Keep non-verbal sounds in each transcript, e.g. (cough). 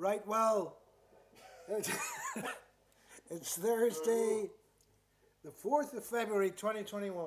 Right well. (laughs) it's Thursday, the 4th of February, 2021.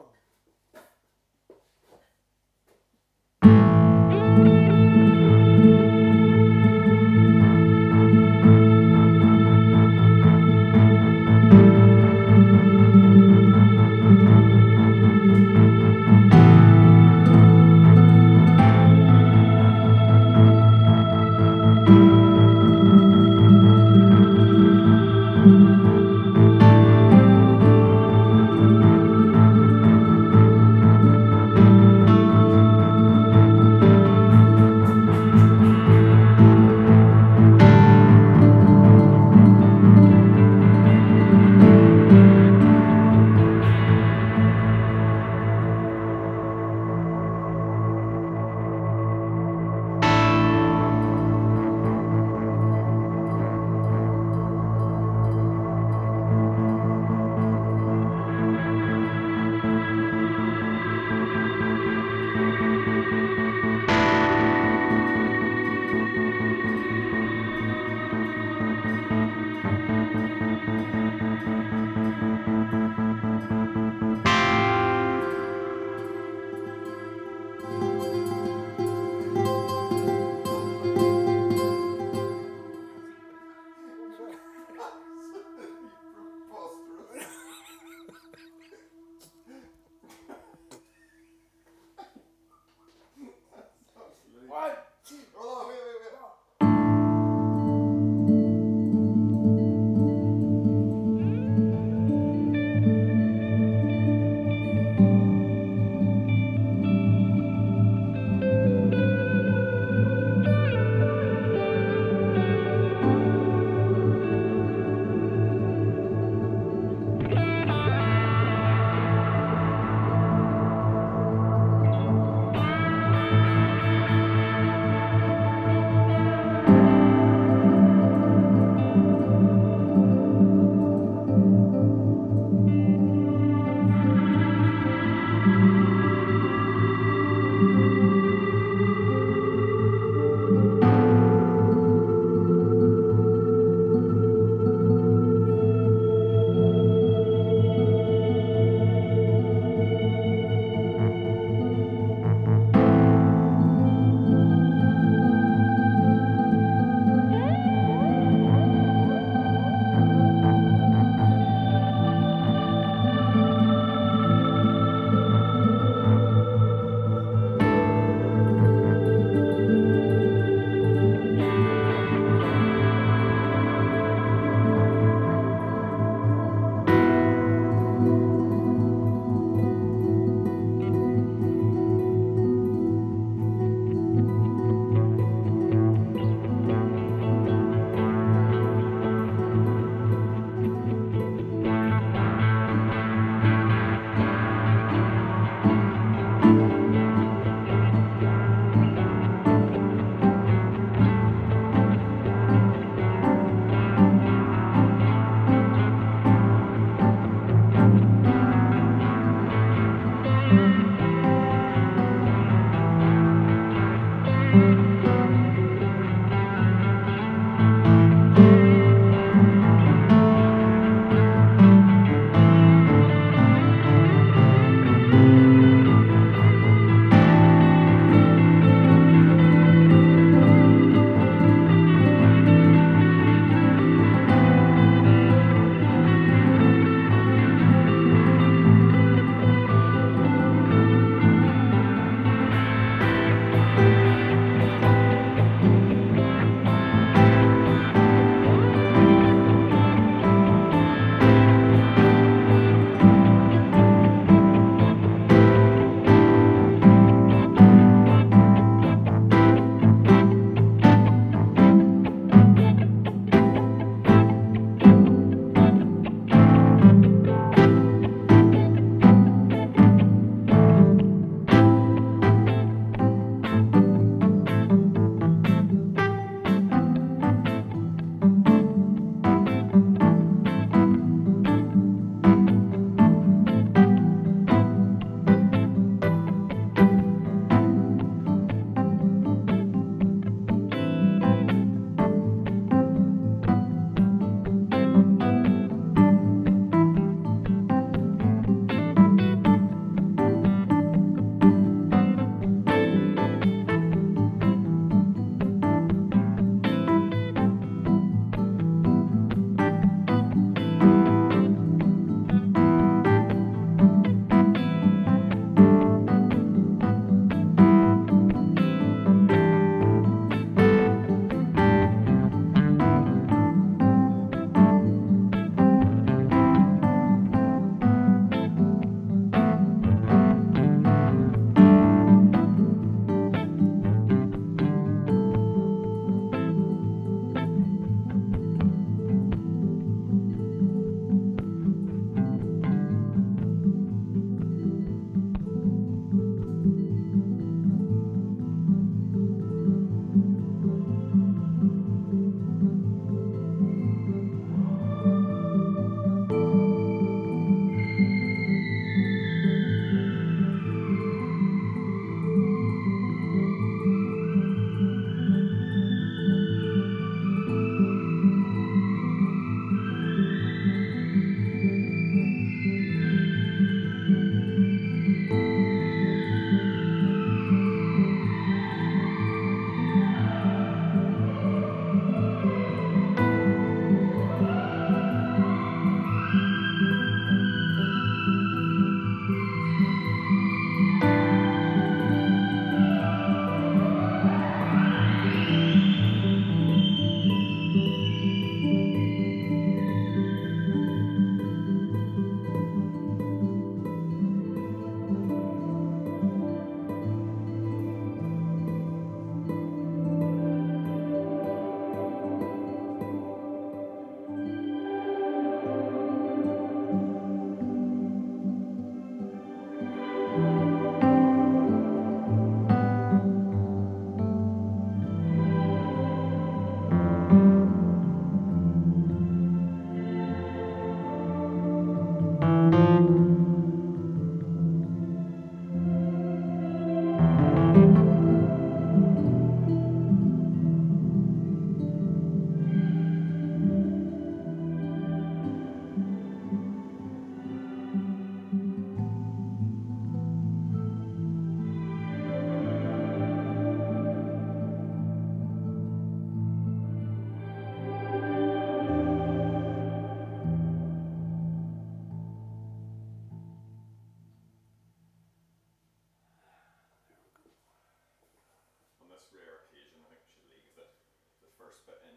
first, in.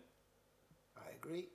I agree.